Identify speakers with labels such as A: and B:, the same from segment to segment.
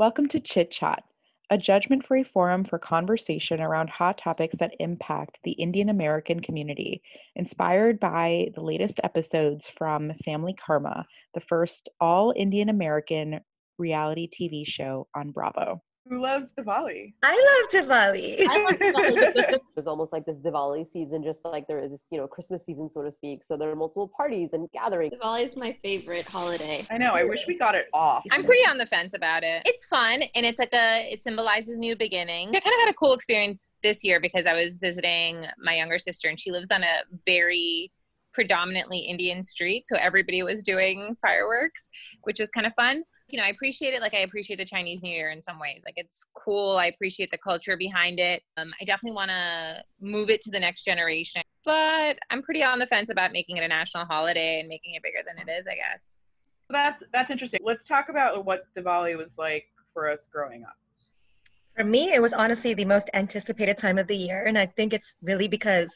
A: Welcome to Chit Chat, a judgment free forum for conversation around hot topics that impact the Indian American community, inspired by the latest episodes from Family Karma, the first all Indian American reality TV show on Bravo.
B: Who loves Diwali?
C: I love Diwali.
D: I love Diwali. It was almost like this Diwali season, just like there is this, you know, Christmas season, so to speak. So there are multiple parties and gatherings.
E: Diwali is my favorite holiday.
B: I know. I wish we got it off.
F: I'm pretty on the fence about it. It's fun and it's like a it symbolizes new beginning. I kind of had a cool experience this year because I was visiting my younger sister and she lives on a very predominantly Indian street, so everybody was doing fireworks, which was kind of fun. You know, I appreciate it like I appreciate the Chinese New Year in some ways. Like it's cool. I appreciate the culture behind it. Um, I definitely want to move it to the next generation, but I'm pretty on the fence about making it a national holiday and making it bigger than it is. I guess.
B: That's that's interesting. Let's talk about what Diwali was like for us growing up.
C: For me, it was honestly the most anticipated time of the year, and I think it's really because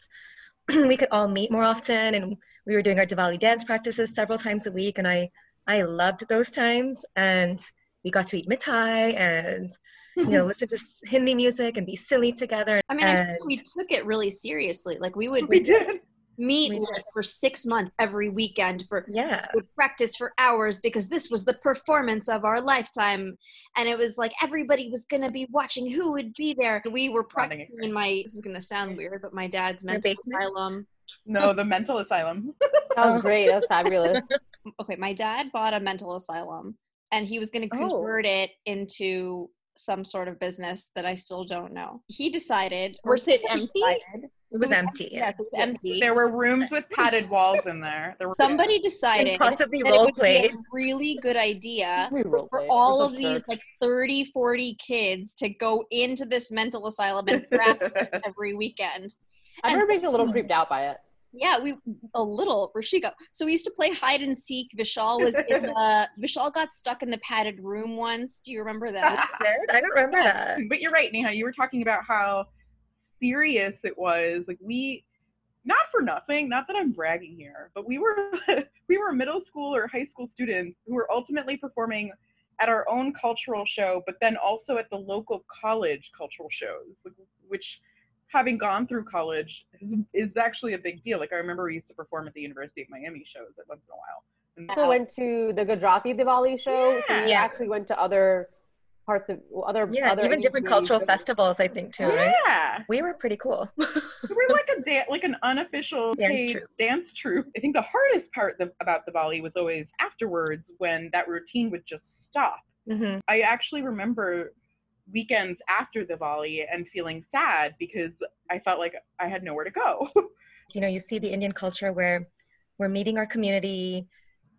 C: we could all meet more often, and we were doing our Diwali dance practices several times a week, and I I loved those times, and we got to eat mithai and you know listen to Hindi music and be silly together.
E: I mean, I think we took it really seriously. Like we would
B: We did.
E: meet
C: We did.
E: for six months every weekend for
C: yeah,
E: would practice for hours because this was the performance of our lifetime and it was like everybody was going to be watching who would be there we were
B: Bonding
E: practicing in my this is going to sound weird but my dad's mental asylum
B: No, the mental asylum.
D: That was great. That was fabulous.
E: okay my dad bought a mental asylum and he was going to
D: Oh.
E: convert it into some sort of business that i still don't know he decided
F: Was it empty?
E: decided-
C: it was empty.
E: yes it was empty
B: There were rooms with padded walls in there. There were
E: somebody decided
C: possibly
E: that it
C: role
E: would be a
C: played.
E: really good idea for
D: played.
E: all of these
D: jerks.
E: like 30 40 kids to go into this mental asylum and practice every weekend
D: I
E: and-
D: remember being a little creeped out by it.
E: Yeah we a little rashika so we used to play hide and seek vishal was in the vishal got stuck in the padded room once do you remember that
C: Did? I don't remember that.
B: But you're right, Neha. You were talking about how serious it was. Like we, not for nothing, not that I'm bragging here, but we were we were middle school or high school students who were ultimately performing at our own cultural show, but then also at the local college cultural shows, which having gone through college is, is actually a big deal. Like I remember we used to perform at the University of Miami shows at once in a while. And
D: Also went to the Gujarati Diwali show. So we
C: Yeah.
D: actually went to other parts of other
C: Yeah,
D: other
C: even different cultural
D: shows.
C: festivals, I think too, right?
B: yeah.
C: We were pretty cool.
B: we were like a da- like an unofficial
C: Dance
B: paid
C: troupe.
B: dance troupe. I think the hardest part th- about Diwali was always afterwards when that routine would just stop.
C: hmm
B: I actually remember weekends after Diwali and feeling sad because I felt like I had nowhere to go.
C: You know, you see the Indian culture where we're meeting our community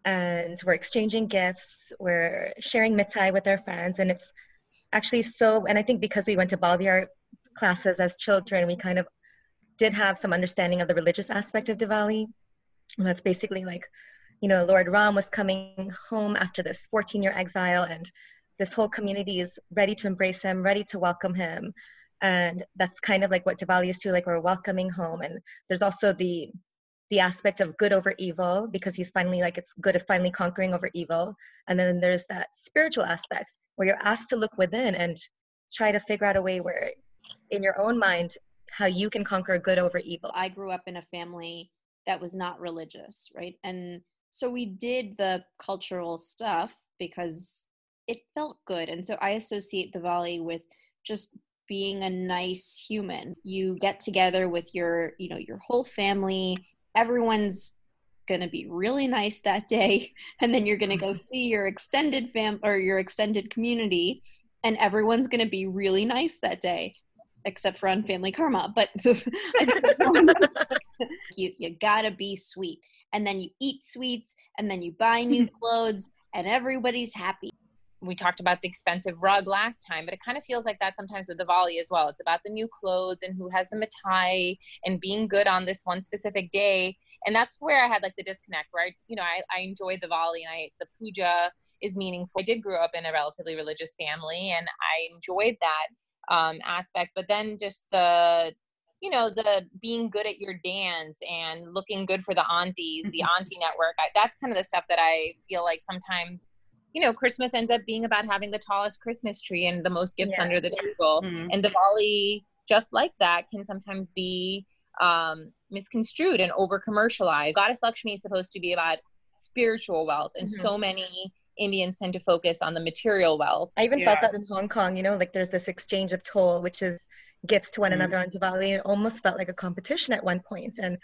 C: and we're exchanging gifts, we're sharing mithai with our friends, and it's actually so. And I think because we went to Bal Vihar classes as children, we kind of did have some understanding of the religious aspect of Diwali. And that's basically like, you know, Lord Ram was coming home after this 14 year exile, and this whole community is ready to embrace him, ready to welcome him. And that's kind of like what Diwali is too, like we're welcoming home. And there's also the the aspect of good over evil because he's finally like it's good is finally conquering over evil. And then there's that spiritual aspect where you're asked to look within and try to figure out a way where in your own mind how you can conquer good over evil.
E: I grew up in a family that was not religious, right? And so we did the cultural stuff because it felt good. And so I associate Diwali with just being a nice human. You get together with your, you know, your whole family. Everyone's going to be really nice that day and then you're going to go see your extended fam or your extended community and everyone's going to be really nice that day except for on family karma but you you gotta be sweet and then you eat sweets and then you buy new clothes and everybody's happy
F: we talked about the expensive rug last time, but it kind of feels like that sometimes with Diwali as well. It's about the new clothes and who has the mithai and being good on this one specific day. And that's where I had like the disconnect, where I, you know, I, I the Diwali and I the puja is meaningful. I did grow up in a relatively religious family and I enjoyed that um, aspect, but then just the you know the being good at your dance and looking good for the aunties the auntie network I, that's kind of the stuff that i feel like sometimes you know, Christmas ends up being about having the tallest Christmas tree and the most gifts
C: Yeah.
F: under the table.
B: Mhm.
F: And Diwali, just like that, can sometimes be um, misconstrued and over commercialized. Goddess Lakshmi is supposed to be about spiritual wealth, and
C: Mhm.
F: so many Indians tend to focus on the material wealth.
C: I even felt that in Hong Kong, you know, like there's this exchange of toll, which is gifts to one
B: Mhm.
C: another on Diwali. It almost felt like a competition at one point. And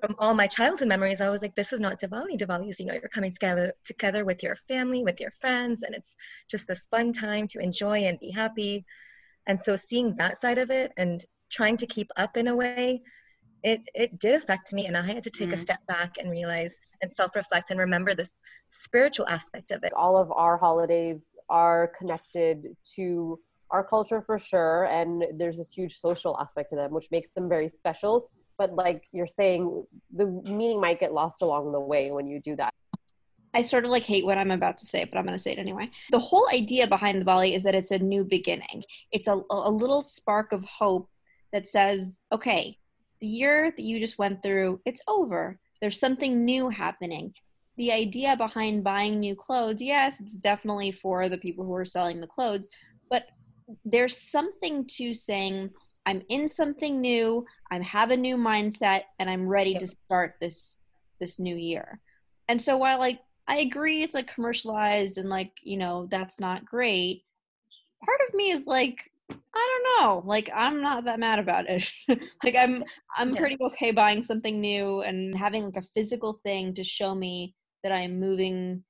C: from all my childhood memories, I was like, this is not Diwali. Diwali is, you know, you're coming together together with your family, with your friends, and it's just this fun time to enjoy and be happy. And so seeing that side of it and trying to keep up in a way, it it did affect me and I had to take a
B: Mhm.
C: step back and realize and self-reflect and remember this spiritual aspect of it.
D: all of our holidays are connected to our culture for sure and there's this huge social aspect to them which makes them very special but like you're saying the meaning might get lost along the way when you do that
E: I sort of like hate what I'm about to say, but I'm going to say it anyway. The whole idea behind Diwali is that it's a new beginning. It's a, a little spark of hope that says, okay, the year that you just went through, it's over. There's something new happening. The idea behind buying new clothes, yes, it's definitely for the people who are selling the clothes, there's something to saying, I'm in something new, I have a new mindset, and I'm ready to start this this new year. And so while like I agree it's like commercialized and like, you know, that's not great, part of me is like, I don't know. Like I'm not that mad about it. like I'm I'm pretty okay buying something new and having like a physical thing to show me that I'm moving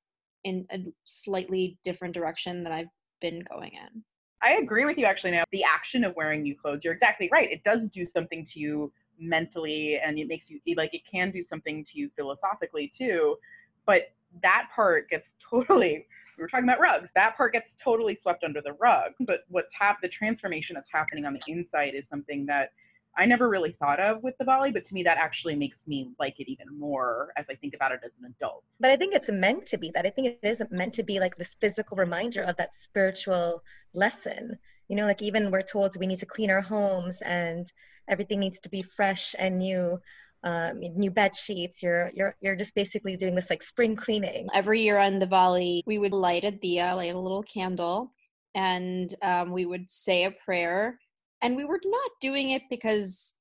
E: in a slightly different direction that I've been going in.
B: I agree with you actually now. The action of wearing new clothes, you're exactly right. It does do something to you mentally and it makes you like it can do something to you philosophically too. But that part gets totally we were talking about rugs. That part gets totally swept under the rug. But what's hap the transformation that's happening on the inside is something that I never really thought of with Diwali, but to me that actually makes me like it even more as I think about it as an adult.
C: But I think it's meant to be that. I think it isn't meant to be like this physical reminder of that spiritual lesson. You know, like even we're told we need to clean our homes and everything needs to be fresh and new. Um, new bed sheets. You're you're you're just basically doing this like spring cleaning.
E: every year on the Diwali, we would light a diya, light a little candle, and um, we would say a prayer. And we were not doing it because,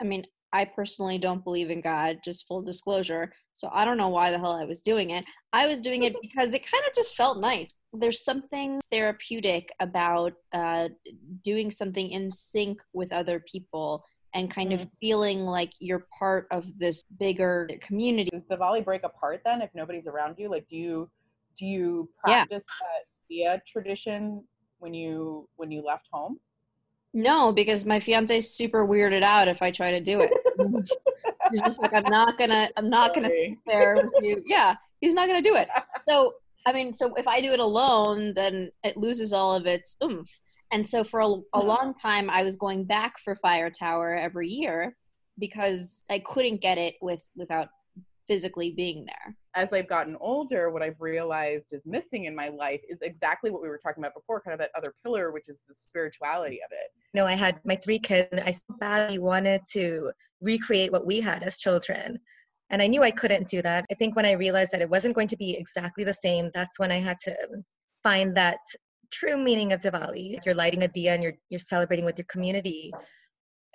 E: I mean, I personally don't believe in God, just full disclosure. So I don't know why the hell I was doing it. I was doing it because it kind of just felt nice. There's something therapeutic about uh, doing something in sync with other people and kind of feeling like you're part of this bigger community.
B: Does Diwali break apart then if nobody's around you? Like do you do you
E: Yeah.
B: practice that diya tradition when you when you left home?
E: No, because my fiance's super weirded out if I try to do it. Just like, I'm not gonna, I'm not gonna sit there with you. Yeah, he's not gonna do it. So, I mean, so if I do it alone, then it loses all of its oomph. And so for a, a mm-hmm. long time, I was going back for Fire Tower every year because I couldn't get it with without physically being there.
B: As I've gotten older, what I've realized is missing in my life is exactly what we were talking about before, kind of that other pillar, which is the spirituality of it.
C: You know, I had my three kids and I so badly wanted to recreate what we had as children. And I knew I couldn't do that. I think when I realized that it wasn't going to be exactly the same, that's when I had to find that true meaning of Diwali. You're lighting a diya and you're you're celebrating with your community.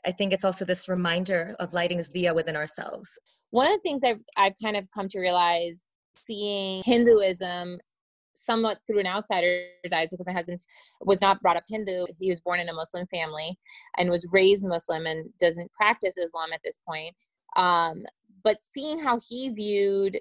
C: I think it's also this reminder of lighting this diya within ourselves.
F: One of the things I've I've kind of come to realize seeing Hinduism somewhat through an outsider's eyes because my husband was not brought up Hindu. He was born in a Muslim family and was raised Muslim and doesn't practice Islam at this point. Um, but seeing how he viewed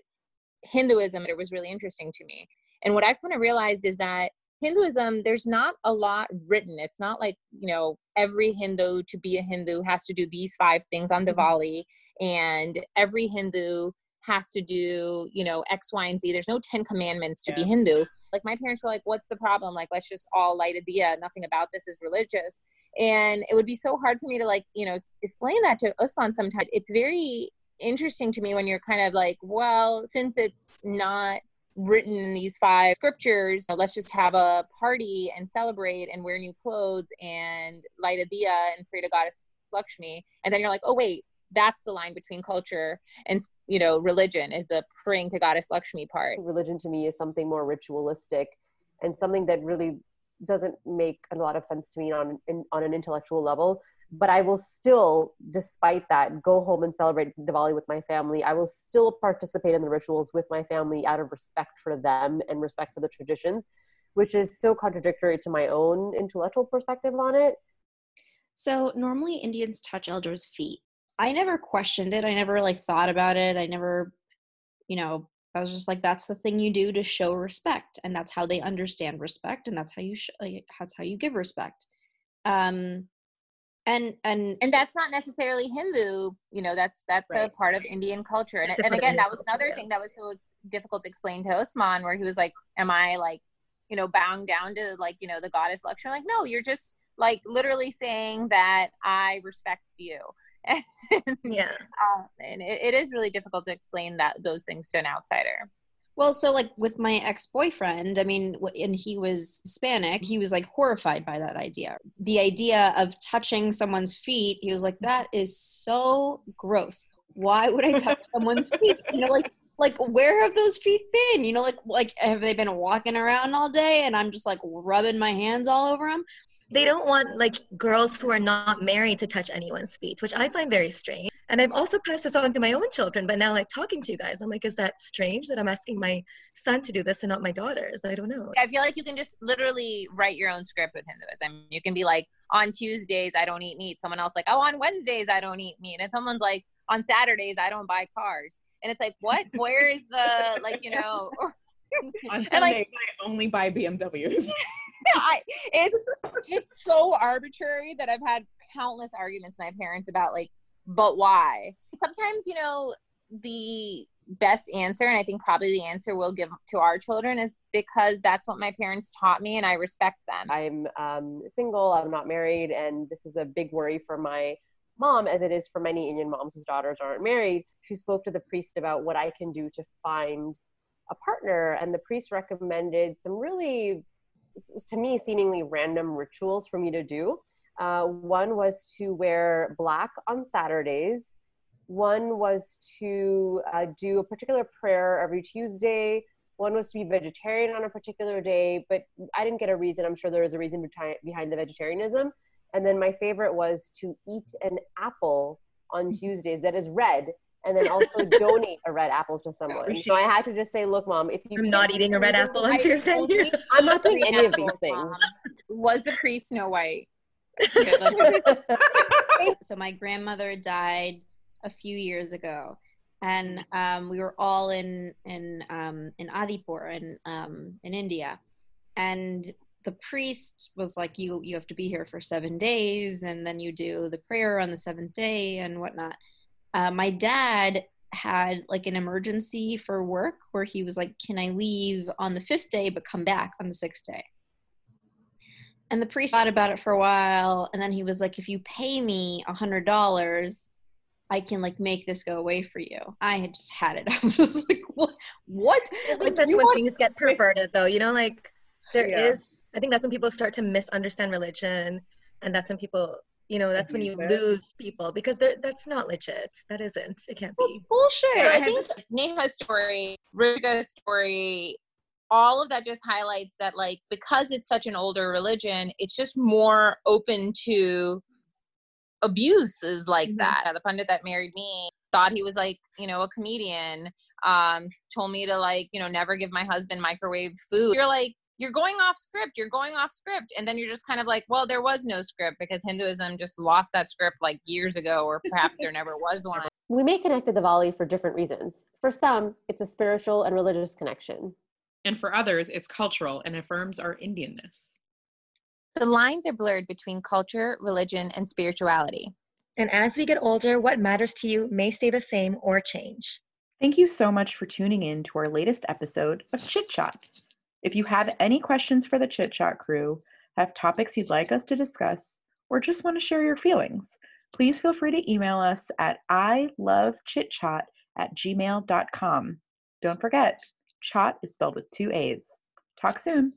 F: Hinduism, it was really interesting to me. And what I've kind of realized is that Hinduism, there's not a lot written. It's not like, you know, every Hindu to be a Hindu has to do these five things on mm-hmm. Diwali, and every Hindu has to do, you know, X, Y, and Z. There's no 10 commandments to be Hindu. Like, my parents were like, what's the problem? Like, let's just all light a diya. Nothing about this is religious. And it would be so hard for me to, like, you know, explain that to Usman sometimes. It's very interesting to me when you're kind of like, well, since it's not written in these five scriptures, uh, let's just have a party and celebrate and wear new clothes and light a diya and pray to goddess Lakshmi. And then you're like, oh wait, that's the line between culture and you know religion is the praying to goddess lakshmi part
D: religion to me is something more ritualistic and something that really doesn't make a lot of sense to me on in, on an intellectual level but i will still despite that go home and celebrate diwali with my family i will still participate in the rituals with my family out of respect for them and respect for the traditions which is so contradictory to my own intellectual perspective on it
E: so normally indians touch elders feet I never questioned it. I never like thought about it. I never, you know, I was just like, that's the thing you do to show respect, and that's how they understand respect, and that's how you sh- that's how you give respect. Um, and and
F: and that's not necessarily Hindu. You know, that's that's right. a part of Indian culture. And, and again, that was another thing that was so difficult to explain to Osman, where he was like, "Am I like, you know, bowing down to like, you know, the goddess Lakshmi?" Like, no, you're just like literally saying that I respect you
C: yeah
F: um, and it, it is really difficult to explain that those things to an outsider
E: well so like with my ex-boyfriend i mean and he was hispanic he was like horrified by that idea. The idea of touching someone's feet he was like that is so gross. Why would i touch someone's feet? You know like like where have those feet been? You know like like have they been walking around all day and i'm just like rubbing my hands all over them
C: they don't want like girls who are not married to touch anyone's feet, which I find very strange. And I've also passed this on to my own children, but now like talking to you guys, I'm like, is that strange that I'm asking my son to do this and not my daughters? I don't know.
F: I feel like you can just literally write your own script with Hinduism. You can be like, on Tuesdays I don't eat meat. Someone else like, oh, on Wednesdays I don't eat meat, and someone's like, on Saturdays I don't buy cars. And it's like, what? Where is the like, you know?
B: on Sunday, like, I only buy BMWs.
F: I, it's it's so arbitrary that I've had countless arguments with my parents about like, but why? Sometimes you know the best answer, and I think probably the answer we'll give to our children is because that's what my parents taught me, and I respect them.
D: I'm um, single. I'm not married, and this is a big worry for my mom, as it is for many Indian moms whose daughters aren't married. She spoke to the priest about what I can do to find a partner, and the priest recommended some really to me seemingly random rituals for me to do. Uh, one was to wear black on Saturdays. One was to uh, do a particular prayer every Tuesday. One was to be vegetarian on a particular day, but I didn't get a reason. I'm sure there was a reason behind the vegetarianism. And then my favorite was to eat an apple on Tuesdays that is red and then also donate a red apple to someone. So I had to just say, look, mom, if you
C: I'm not eating a red apple on Tuesday.
D: I'm not doing any of these things.
F: Was the priest Snow White?
E: so my grandmother died a few years ago, and um, we were all in in um, in Adipur in um, in India, and the priest was like, "You you have to be here for seven days, and then you do the prayer on the seventh day and whatnot." uh, my dad had like an emergency for work where he was like, Can I leave on the fifth day but come back on the sixth day? And the priest thought about it for a while, and then he was like, If you pay me a hundred dollars, I can like make this go away for you. I had just had it. I was just like, What? What?
C: I think that's when things get perverted, though. You know, like there yeah. is. I think that's when people start to misunderstand religion, and that's when people you know that's when you lose people because that's not legit that isn't it can't be
F: bullshit so i think neha's story Rituka's story all of that just highlights that like because it's such an older religion it's just more open to abuses like mm-hmm. that. The pundit that married me thought he was like you know a comedian um told me to like you know never give my husband microwave food. You're like you're going off script you're going off script. And then you're just kind of like well there was no script because hinduism just lost that script like years ago or perhaps there never was one.
D: We may connect to Diwali for different reasons. For some it's a spiritual and religious connection
A: and for others it's cultural and affirms our indianness.
F: The lines are blurred between culture religion and spirituality.
C: And as we get older what matters to you may stay the same or change.
A: Thank you so much for tuning in to our latest episode of chit chat. If you have any questions for the Chit Chat crew, have topics you'd like us to discuss, or just want to share your feelings, please feel free to email us at I love chit chat at gmail.com. Don't forget, chat is spelled with two A's. Talk soon.